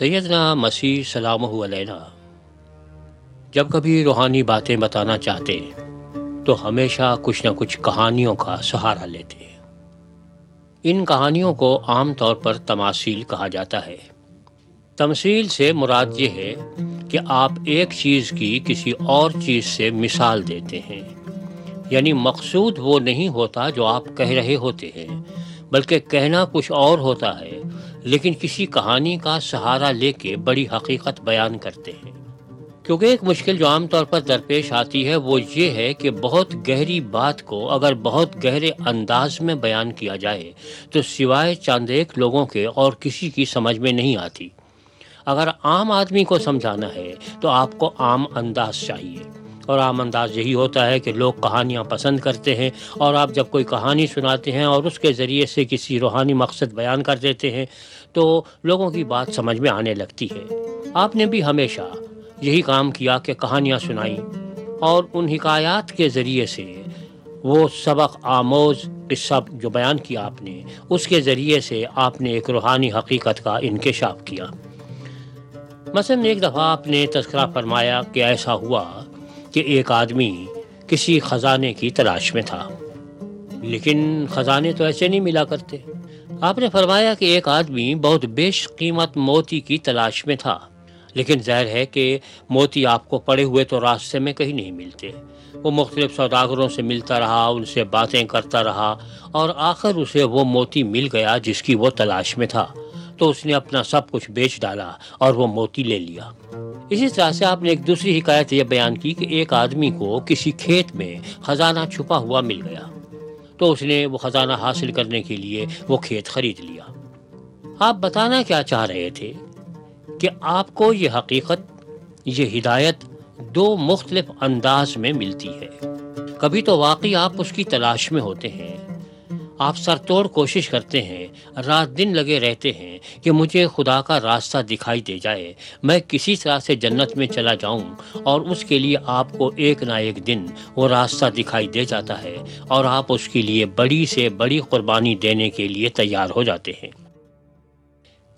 سیدنا مسیح سلام علینا۔ جب کبھی روحانی باتیں بتانا چاہتے، تو ہمیشہ کچھ نہ کچھ کہانیوں کا سہارا لیتے۔ ان کہانیوں کو عام طور پر تماثیل کہا جاتا ہے۔ تمثیل سے مراد یہ ہے کہ آپ ایک چیز کی کسی اور چیز سے مثال دیتے ہیں۔ یعنی مقصود وہ نہیں ہوتا جو آپ کہہ رہے ہوتے ہیں، بلکہ کہنا کچھ اور ہوتا ہے۔ لیکن کسی کہانی کا سہارا لے کے بڑی حقیقت بیان کرتے ہیں۔ کیونکہ ایک مشکل جو عام طور پر درپیش آتی ہے وہ یہ ہے کہ بہت گہری بات کو اگر بہت گہرے انداز میں بیان کیا جائے تو سوائے چاند ایک لوگوں کے اور کسی کی سمجھ میں نہیں آتی۔ اگر عام آدمی کو سمجھانا ہے تو آپ کو عام انداز چاہیے۔ اور عام انداز یہی ہوتا ہے کہ لوگ کہانیاں پسند کرتے ہیں اور آپ جب کوئی کہانی سناتے ہیں اور اس کے ذریعے سے کسی روحانی مقصد بیان کر دیتے ہیں تو لوگوں کی بات سمجھ میں آنے لگتی ہے۔ آپ نے بھی ہمیشہ یہی کام کیا کہ کہانیاں سنائیں اور ان حکایات کے ذریعے سے وہ سبق، آموز قصہ جو بیان کیا آپ نے، اس کے ذریعے سے آپ نے ایک روحانی حقیقت کا انکشاف کیا۔ مثلا ایک دفعہ آپ نے تذکرہ فرمایا کہ ایسا ہوا کہ ایک آدمی کسی خزانے کی تلاش میں تھا۔ لیکن خزانے تو ایسے نہیں ملا کرتے۔ آپ نے فرمایا کہ ایک آدمی بہت بیش قیمت موتی کی تلاش میں تھا۔ لیکن ظاہر ہے کہ موتی آپ کو پڑے ہوئے تو راستے میں کہیں نہیں ملتے۔ وہ مختلف سوداگروں سے ملتا رہا، ان سے باتیں کرتا رہا اور آخر اسے وہ موتی مل گیا جس کی وہ تلاش میں تھا۔ تو اس نے اپنا سب کچھ بیچ ڈالا اور وہ موتی لے لیا۔ اسی طرح سے آپ نے ایک دوسری حکایت یہ بیان کی کہ ایک آدمی کو کسی کھیت میں خزانہ چھپا ہوا مل گیا۔ تو اس نے وہ خزانہ حاصل کرنے کے لیے وہ کھیت خرید لیا۔ آپ بتانا کیا چاہ رہے تھے کہ آپ کو یہ حقیقت، یہ ہدایت دو مختلف انداز میں ملتی ہے۔ کبھی تو واقعی آپ اس کی تلاش میں ہوتے ہیں آپ سر توڑ کوشش کرتے ہیں، رات دن لگے رہتے ہیں کہ مجھے خدا کا راستہ دکھائی دے جائے۔ میں کسی طرح سے جنت میں چلا جاؤں اور اس کے لیے آپ کو ایک نہ ایک دن وہ راستہ دکھائی دے جاتا ہے اور آپ اس کے لیے بڑی سے بڑی قربانی دینے کے لیے تیار ہو جاتے ہیں۔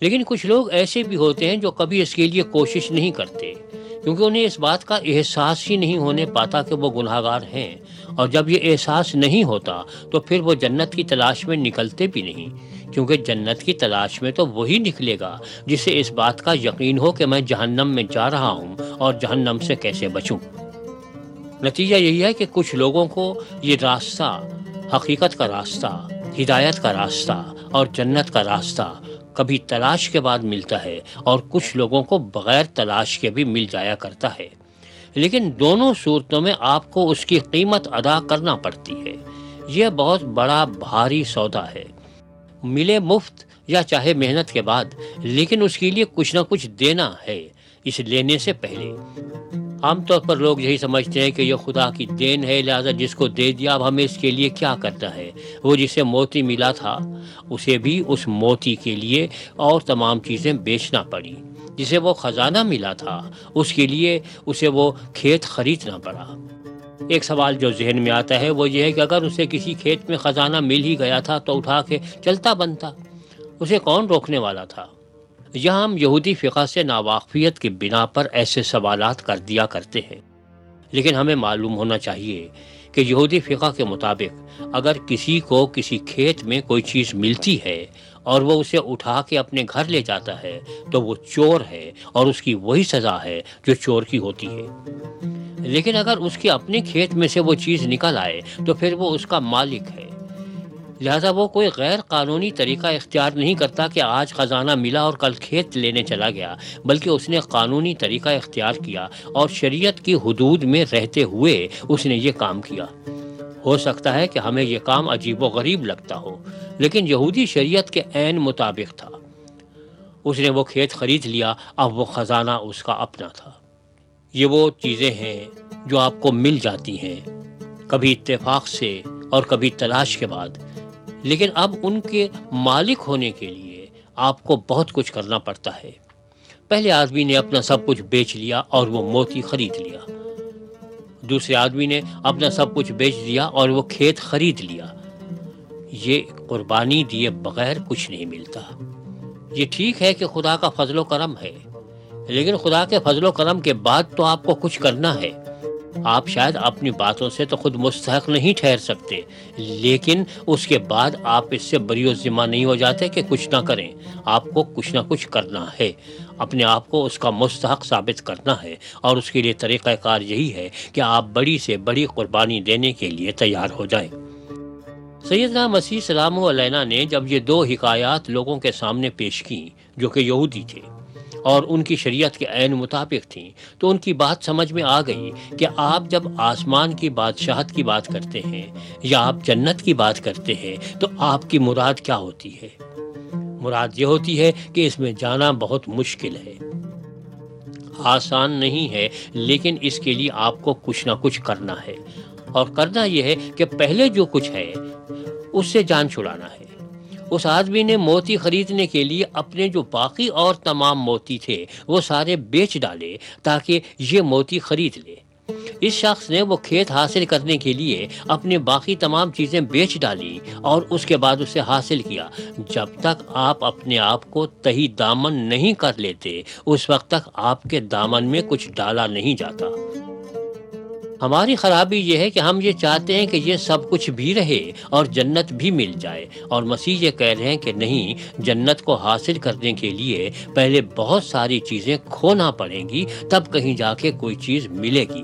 لیکن کچھ لوگ ایسے بھی ہوتے ہیں جو کبھی اس کے لیے کوشش نہیں کرتے۔ کیونکہ انہیں اس بات کا احساس ہی نہیں ہونے پاتا کہ وہ گناہ گار ہیں۔ اور جب یہ احساس نہیں ہوتا تو پھر وہ جنت کی تلاش میں نکلتے بھی نہیں۔ کیونکہ جنت کی تلاش میں تو وہی نکلے گا جسے اس بات کا یقین ہو کہ میں جہنم میں جا رہا ہوں اور جہنم سے کیسے بچوں۔ نتیجہ یہی ہے کہ کچھ لوگوں کو یہ راستہ، حقیقت کا راستہ، ہدایت کا راستہ اور جنت کا راستہ کبھی تلاش کے بعد ملتا ہے اور کچھ لوگوں کو بغیر تلاش کے بھی مل جایا کرتا ہے۔ لیکن دونوں صورتوں میں آپ کو اس کی قیمت ادا کرنا پڑتی ہے۔ یہ بہت بڑا بھاری سودا ہے۔ ملے مفت یا چاہے محنت کے بعد، لیکن اس کے لیے کچھ نہ کچھ دینا ہے، اس لینے سے پہلے۔ عام طور پر لوگ یہی سمجھتے ہیں کہ یہ خدا کی دین ہے، لہٰذا جس کو دے دیا اب ہمیں اس کے لیے کیا کرنا ہے؟ وہ جسے موتی ملا تھا، اسے بھی اس موتی کے لیے اور تمام چیزیں بیچنا پڑی۔ جسے وہ خزانہ ملا تھا، اس کے لیے اسے وہ کھیت خریدنا پڑا۔ ایک سوال جو ذہن میں آتا ہے وہ یہ ہے کہ اگر اسے کسی کھیت میں خزانہ مل ہی گیا تھا تو اٹھا کے چلتا بنتا، اسے کون روکنے والا تھا؟ یہاں ہم یہودی فقہ سے ناواقفیت کی بنا پر ایسے سوالات کر دیا کرتے ہیں۔ لیکن ہمیں معلوم ہونا چاہیے کہ یہودی فقہ کے مطابق اگر کسی کو کسی کھیت میں کوئی چیز ملتی ہے اور وہ اسے اٹھا کے اپنے گھر لے جاتا ہے، تو وہ چور ہے اور اس کی وہی سزا ہے جو چور کی ہوتی ہے۔ لیکن اگر اس کے اپنے کھیت میں سے وہ چیز نکل آئے، تو پھر وہ اس کا مالک ہے۔ لہٰذا وہ کوئی غیر قانونی طریقہ اختیار نہیں کرتا کہ آج خزانہ ملا اور کل کھیت لینے چلا گیا، بلکہ اس نے قانونی طریقہ اختیار کیا اور شریعت کی حدود میں رہتے ہوئے اس نے یہ کام کیا۔ ہو سکتا ہے کہ ہمیں یہ کام عجیب و غریب لگتا ہو، لیکن یہودی شریعت کے عین مطابق تھا۔ اس نے وہ کھیت خرید لیا، اب وہ خزانہ اس کا اپنا تھا۔ یہ وہ چیزیں ہیں جو آپ کو مل جاتی ہیں، کبھی اتفاق سے اور کبھی تلاش کے بعد۔ لیکن اب ان کے مالک ہونے کے لیے آپ کو بہت کچھ کرنا پڑتا ہے۔ پہلے آدمی نے اپنا سب کچھ بیچ لیا اور وہ موتی خرید لیا۔ دوسرے آدمی نے اپنا سب کچھ بیچ دیا اور وہ کھیت خرید لیا۔ یہ قربانی دیے بغیر کچھ نہیں ملتا۔ یہ ٹھیک ہے کہ خدا کا فضل و کرم ہے، لیکن خدا کے فضل و کرم کے بعد تو آپ کو کچھ کرنا ہے۔ آپ شاید اپنی باتوں سے تو خود مستحق نہیں ٹھہر سکتے، لیکن اس کے بعد آپ اس سے بری و ذمہ نہیں ہو جاتے کہ کچھ نہ کریں۔ آپ کو کچھ نہ کچھ کرنا ہے۔ اپنے آپ کو اس کا مستحق ثابت کرنا ہے۔ اور اس کے لیے طریقہ کار یہی ہے کہ آپ بڑی سے بڑی قربانی دینے کے لیے تیار ہو جائیں۔ سیدنا مسیح سلام علیہ نے جب یہ دو حکایات لوگوں کے سامنے پیش کی جو کہ یہودی تھے اور ان کی شریعت کے عین مطابق تھیں، تو ان کی بات سمجھ میں آ گئی کہ آپ جب آسمان کی بادشاہت کی بات کرتے ہیں یا آپ جنت کی بات کرتے ہیں، تو آپ کی مراد کیا ہوتی ہے؟ مراد یہ ہوتی ہے کہ اس میں جانا بہت مشکل ہے۔ آسان نہیں ہے، لیکن اس کے لیے آپ کو کچھ نہ کچھ کرنا ہے۔ اور کرنا یہ ہے کہ پہلے جو کچھ ہے، اس سے جان چھڑانا ہے۔ اس آدمی نے موتی خریدنے کے لیے اپنے جو باقی اور تمام موتی تھے وہ سارے بیچ ڈالے تاکہ یہ موتی خرید لے۔ اس شخص نے وہ کھیت حاصل کرنے کے لیے اپنے باقی تمام چیزیں بیچ ڈالی اور اس کے بعد اسے حاصل کیا۔ جب تک آپ اپنے آپ کو تہی دامن نہیں کر لیتے، اس وقت تک آپ کے دامن میں کچھ ڈالا نہیں جاتا۔ ہماری خرابی یہ ہے کہ ہم یہ چاہتے ہیں کہ یہ سب کچھ بھی رہے اور جنت بھی مل جائے۔ اور مسیح یہ کہہ رہے ہیں کہ نہیں، جنت کو حاصل کرنے کے لیے پہلے بہت ساری چیزیں کھونا پڑیں گی، تب کہیں جا کے کوئی چیز ملے گی۔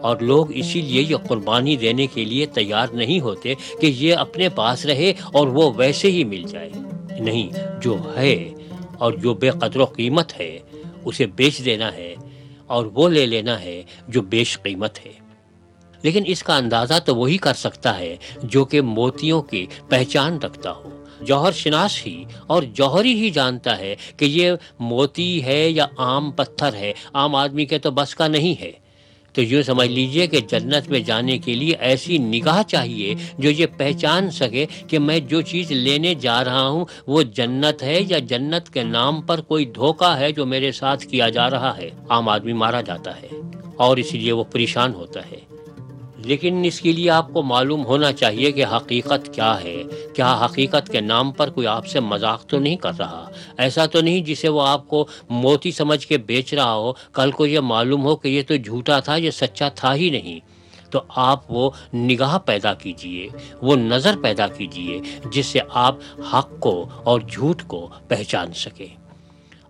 اور لوگ اسی لیے یہ قربانی دینے کے لیے تیار نہیں ہوتے کہ یہ اپنے پاس رہے اور وہ ویسے ہی مل جائے۔ نہیں، جو ہے اور جو بے قدر و قیمت ہے، اسے بیچ دینا ہے۔ اور وہ لے لینا ہے جو بیش قیمت ہے۔ لیکن اس کا اندازہ تو وہی کر سکتا ہے جو کہ موتیوں کی پہچان رکھتا ہو۔ جوہر شناس ہی اور جوہری ہی جانتا ہے کہ یہ موتی ہے یا عام پتھر ہے۔ عام آدمی کے تو بس کا نہیں ہے۔ تو یوں سمجھ لیجیے کہ جنت میں جانے کے لیے ایسی نگاہ چاہیے جو یہ پہچان سکے کہ میں جو چیز لینے جا رہا ہوں وہ جنت ہے یا جنت کے نام پر کوئی دھوکہ ہے جو میرے ساتھ کیا جا رہا ہے۔ عام آدمی مارا جاتا ہے اور اسی لیے وہ پریشان ہوتا ہے۔ لیکن اس کے لیے آپ کو معلوم ہونا چاہیے کہ حقیقت کیا ہے۔ کیا حقیقت کے نام پر کوئی آپ سے مذاق تو نہیں کر رہا؟ ایسا تو نہیں جسے وہ آپ کو موتی سمجھ کے بیچ رہا ہو۔ کل کو یہ معلوم ہو کہ یہ تو جھوٹا تھا، یہ سچا تھا ہی نہیں۔ تو آپ وہ نگاہ پیدا کیجیے، وہ نظر پیدا کیجیے، جس سے آپ حق کو اور جھوٹ کو پہچان سکیں۔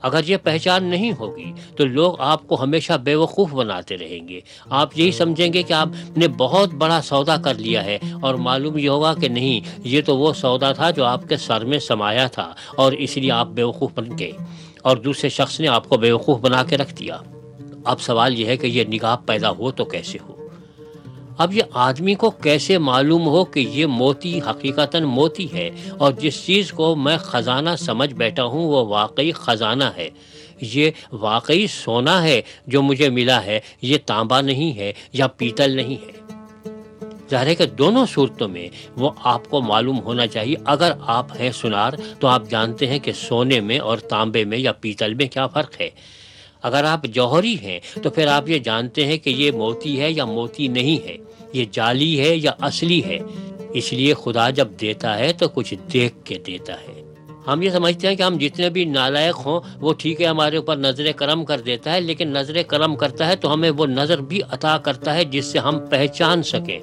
اگر یہ پہچان نہیں ہوگی تو لوگ آپ کو ہمیشہ بے وقوف بناتے رہیں گے۔ آپ یہی سمجھیں گے کہ آپ نے بہت بڑا سودا کر لیا ہے اور معلوم یہ ہوگا کہ نہیں، یہ تو وہ سودا تھا جو آپ کے سر میں سمایا تھا اور اس لیے آپ بے وقوف بن گئے۔ اور دوسرے شخص نے آپ کو بے وقوف بنا کے رکھ دیا۔ اب سوال یہ ہے کہ یہ نگاہ پیدا ہو تو کیسے ہو؟ اب یہ آدمی کو کیسے معلوم ہو کہ یہ موتی حقیقتاً موتی ہے اور جس چیز کو میں خزانہ سمجھ بیٹھا ہوں وہ واقعی خزانہ ہے؟ یہ واقعی سونا ہے جو مجھے ملا ہے، یہ تانبا نہیں ہے یا پیتل نہیں ہے۔ ظاہر ہے کہ دونوں صورتوں میں وہ آپ کو معلوم ہونا چاہیے۔ اگر آپ ہیں سنار تو آپ جانتے ہیں کہ سونے میں اور تانبے میں یا پیتل میں کیا فرق ہے۔ اگر آپ جوہری ہیں تو پھر آپ یہ جانتے ہیں کہ یہ موتی ہے یا موتی نہیں ہے، یہ جعلی ہے یا اصلی ہے۔ اس لیے خدا جب دیتا ہے تو کچھ دیکھ کے دیتا ہے۔ ہم یہ سمجھتے ہیں کہ ہم جتنے بھی نالائق ہوں، وہ ٹھیک ہے، ہمارے اوپر نظر کرم کر دیتا ہے، لیکن نظر کرم کرتا ہے تو ہمیں وہ نظر بھی عطا کرتا ہے جس سے ہم پہچان سکیں۔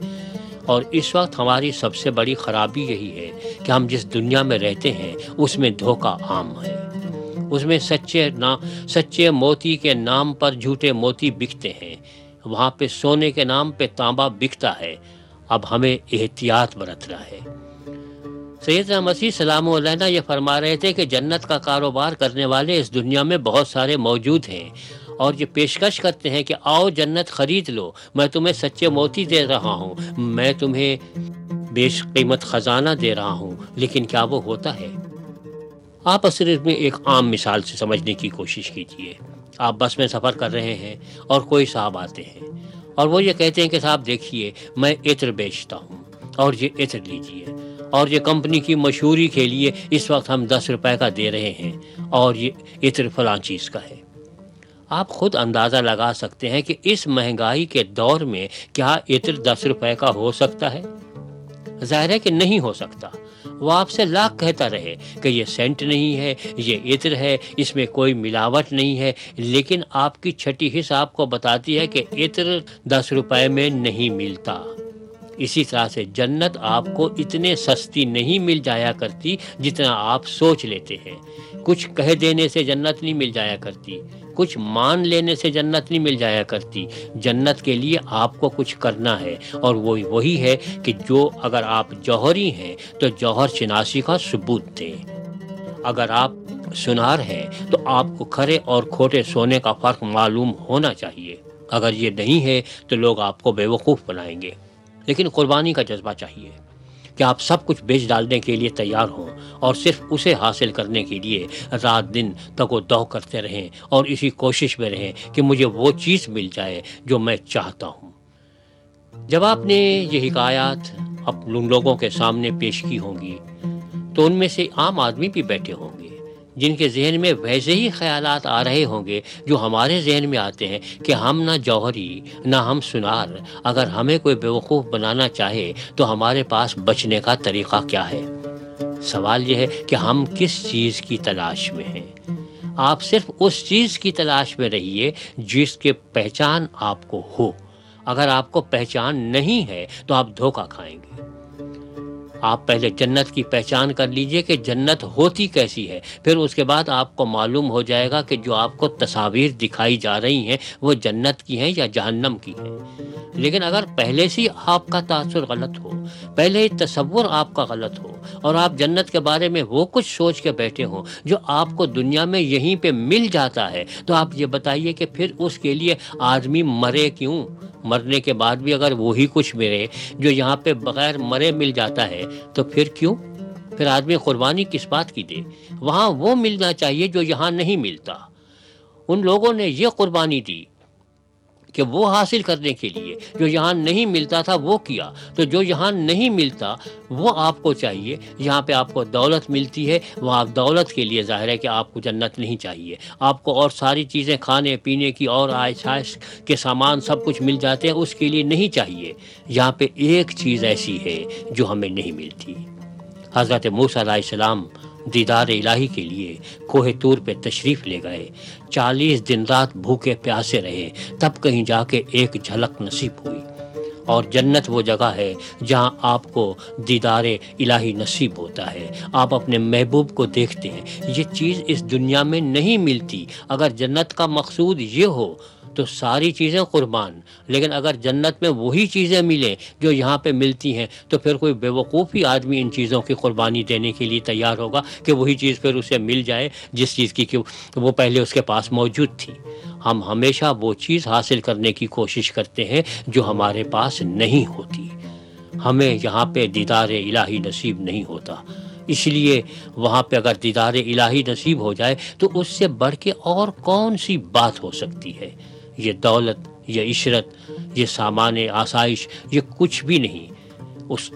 اور اس وقت ہماری سب سے بڑی خرابی یہی ہے کہ ہم جس دنیا میں رہتے ہیں، اس میں دھوکہ عام ہے۔ اس میں سچے نا، سچے موتی کے نام پر جھوٹے موتی بکتے ہیں۔ وہاں پہ سونے کے نام پہ تانبا بکتا ہے۔ اب ہمیں احتیاط برتنا ہے۔ سید مسیح سلام علیہ یہ فرما رہے تھے کہ جنت کا کاروبار کرنے والے اس دنیا میں بہت سارے موجود ہیں اور یہ پیشکش کرتے ہیں کہ آؤ جنت خرید لو۔ میں تمہیں سچے موتی دے رہا ہوں۔ میں تمہیں بیش قیمت خزانہ دے رہا ہوں۔ لیکن کیا وہ ہوتا ہے؟ آپ اصرف میں ایک عام مثال سے سمجھنے کی کوشش کیجیے آپ بس میں سفر کر رہے ہیں اور کوئی صاحب آتے ہیں۔ اور وہ یہ کہتے ہیں کہ صاحب دیکھیے میں عطر بیچتا ہوں اور یہ عطر لیجیے اور یہ کمپنی کی مشہوری کے لیے اس وقت ہم دس روپے کا دے رہے ہیں اور یہ عطر فلاں چیز کا ہے۔ آپ خود اندازہ لگا سکتے ہیں کہ اس مہنگائی کے دور میں کیا عطر دس روپے کا ہو سکتا ہے؟ ظاہر ہے کہ نہیں ہو سکتا۔ وہ آپ سے لاکھ کہتا رہے کہ یہ سینٹ نہیں ہے، یہ عطر ہے، اس میں کوئی ملاوٹ نہیں ہے، لیکن آپ کی چھٹی حص آپ کو بتاتی ہے کہ عطر دس روپے میں نہیں ملتا۔ اسی طرح سے جنت آپ کو اتنے سستی نہیں مل جایا کرتی جتنا آپ سوچ لیتے ہیں۔ کچھ کہہ دینے سے جنت نہیں مل جایا کرتی۔ کچھ مان لینے سے جنت نہیں مل جایا کرتی۔ جنت کے لیے آپ کو کچھ کرنا ہے۔ اور وہی وہی ہے کہ جو اگر آپ جوہری ہیں تو جوہر شناسی کا ثبوت دیں اگر آپ سنار ہیں تو آپ کو کھڑے اور کھوٹے سونے کا فرق معلوم ہونا چاہیے۔ اگر یہ نہیں ہے تو لوگ آپ کو بے وقوف بنائیں گے۔ لیکن قربانی کا جذبہ چاہیے۔ کہ آپ سب کچھ بیچ ڈالنے کے لیے تیار ہوں اور صرف اسے حاصل کرنے کے لیے رات دن تک و دو کرتے رہیں اور اسی کوشش میں رہیں کہ مجھے وہ چیز مل جائے جو میں چاہتا ہوں۔ جب آپ نے یہ حکایات ان لوگوں کے سامنے پیش کی ہوں گی تو ان میں سے عام آدمی بھی بیٹھے ہوں۔ گے جن کے ذہن میں ویسے ہی خیالات آ رہے ہوں گے جو ہمارے ذہن میں آتے ہیں کہ ہم نہ جوہری، نہ ہم سنار۔ اگر ہمیں کوئی بیوقوف بنانا چاہے تو ہمارے پاس بچنے کا طریقہ کیا ہے؟ سوال یہ ہے کہ ہم کس چیز کی تلاش میں ہیں؟ آپ صرف اس چیز کی تلاش میں رہیے جس کے پہچان آپ کو ہو۔ اگر آپ کو پہچان نہیں ہے تو آپ دھوکہ کھائیں گے۔ آپ پہلے جنت کی پہچان کر لیجیے کہ جنت ہوتی کیسی ہے۔ پھر اس کے بعد آپ کو معلوم ہو جائے گا کہ جو آپ کو تصاویر دکھائی جا رہی ہیں وہ جنت کی ہیں یا جہنم کی ہیں۔ لیکن اگر پہلے سے آپ کا تاثر غلط ہو، پہلے ہی تصور آپ کا غلط ہو اور آپ جنت کے بارے میں وہ کچھ سوچ کے بیٹھے ہوں جو آپ کو دنیا میں یہیں پہ مل جاتا ہے، تو آپ یہ بتائیے کہ پھر اس کے لیے آدمی مرے کیوں؟ مرنے کے بعد بھی اگر وہی کچھ ملے جو یہاں پہ بغیر مرے مل جاتا ہے، تو پھر کیوں؟ پھر آدمی قربانی کس بات کی دے؟ وہاں وہ ملنا چاہیے جو یہاں نہیں ملتا۔ ان لوگوں نے یہ قربانی دی۔ کہ وہ حاصل کرنے کے لیے جو یہاں نہیں ملتا تھا وہ کیا۔ تو جو یہاں نہیں ملتا وہ آپ کو چاہیے۔ یہاں پہ آپ کو دولت ملتی ہے۔ وہ آپ دولت کے لیے ظاہر ہے کہ آپ کو جنت نہیں چاہیے۔ آپ کو اور ساری چیزیں کھانے، پینے کی اور آئش کے سامان سب کچھ مل جاتے ہیں، اس کے لیے نہیں چاہیے۔ یہاں پہ ایک چیز ایسی ہے جو ہمیں نہیں ملتی۔ حضرت موسیٰ علیہ السلام دیدار الہی کے لیے کوہ تور پہ تشریف لے گئے۔ چالیس دن رات بھوکے پیاسے رہے، تب کہیں جا کے ایک جھلک نصیب ہوئی۔ اور جنت وہ جگہ ہے جہاں آپ کو دیدار الہی نصیب ہوتا ہے۔ آپ اپنے محبوب کو دیکھتے ہیں۔ یہ چیز اس دنیا میں نہیں ملتی۔ اگر جنت کا مقصود یہ ہو تو ساری چیزیں قربان۔ لیکن اگر جنت میں وہی چیزیں ملیں جو یہاں پہ ملتی ہیں، تو پھر کوئی بے وقوفی آدمی ان چیزوں کی قربانی دینے کے لیے تیار ہوگا کہ وہی چیز پھر اسے مل جائے جس چیز کی کہ وہ پہلے اس کے پاس موجود تھی۔ ہم ہمیشہ وہ چیز حاصل کرنے کی کوشش کرتے ہیں جو ہمارے پاس نہیں ہوتی۔ ہمیں یہاں پہ دیدار الہی نصیب نہیں ہوتا۔ اس لیے وہاں پہ اگر دیدار الہی نصیب ہو جائے تو اس سے بڑھ کے اور کون سی بات ہو سکتی ہے؟ یہ دولت، یہ عشرت، یہ سامان آسائش، یہ کچھ بھی نہیں، اس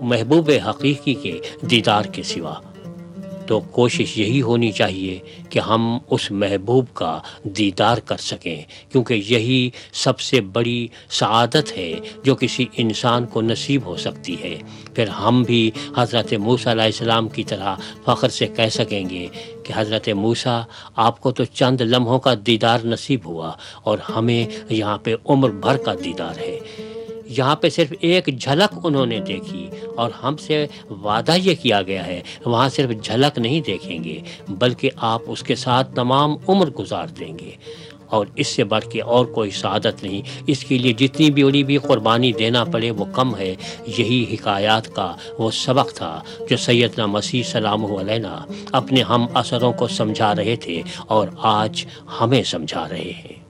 محبوب حقیقی کے دیدار کے سوا۔ تو کوشش یہی ہونی چاہیے کہ ہم اس محبوب کا دیدار کر سکیں، کیونکہ یہی سب سے بڑی سعادت ہے جو کسی انسان کو نصیب ہو سکتی ہے۔ پھر ہم بھی حضرت موسیٰ علیہ السلام کی طرح فخر سے کہہ سکیں گے کہ حضرت موسیٰ، آپ کو تو چند لمحوں کا دیدار نصیب ہوا اور ہمیں یہاں پہ عمر بھر کا دیدار ہے۔ یہاں پہ صرف ایک جھلک انہوں نے دیکھی اور ہم سے وعدہ یہ کیا گیا ہے، وہاں صرف جھلک نہیں دیکھیں گے، بلکہ آپ اس کے ساتھ تمام عمر گزار دیں گے۔ اور اس سے بڑھ کے اور کوئی سعادت نہیں، اس کے لیے جتنی بھی بڑی بھی قربانی دینا پڑے وہ کم ہے۔ یہی حکایات کا وہ سبق تھا جو سیدنا مسیح سلام علیہ اپنے ہم اثروں کو سمجھا رہے تھے اور آج ہمیں سمجھا رہے ہیں۔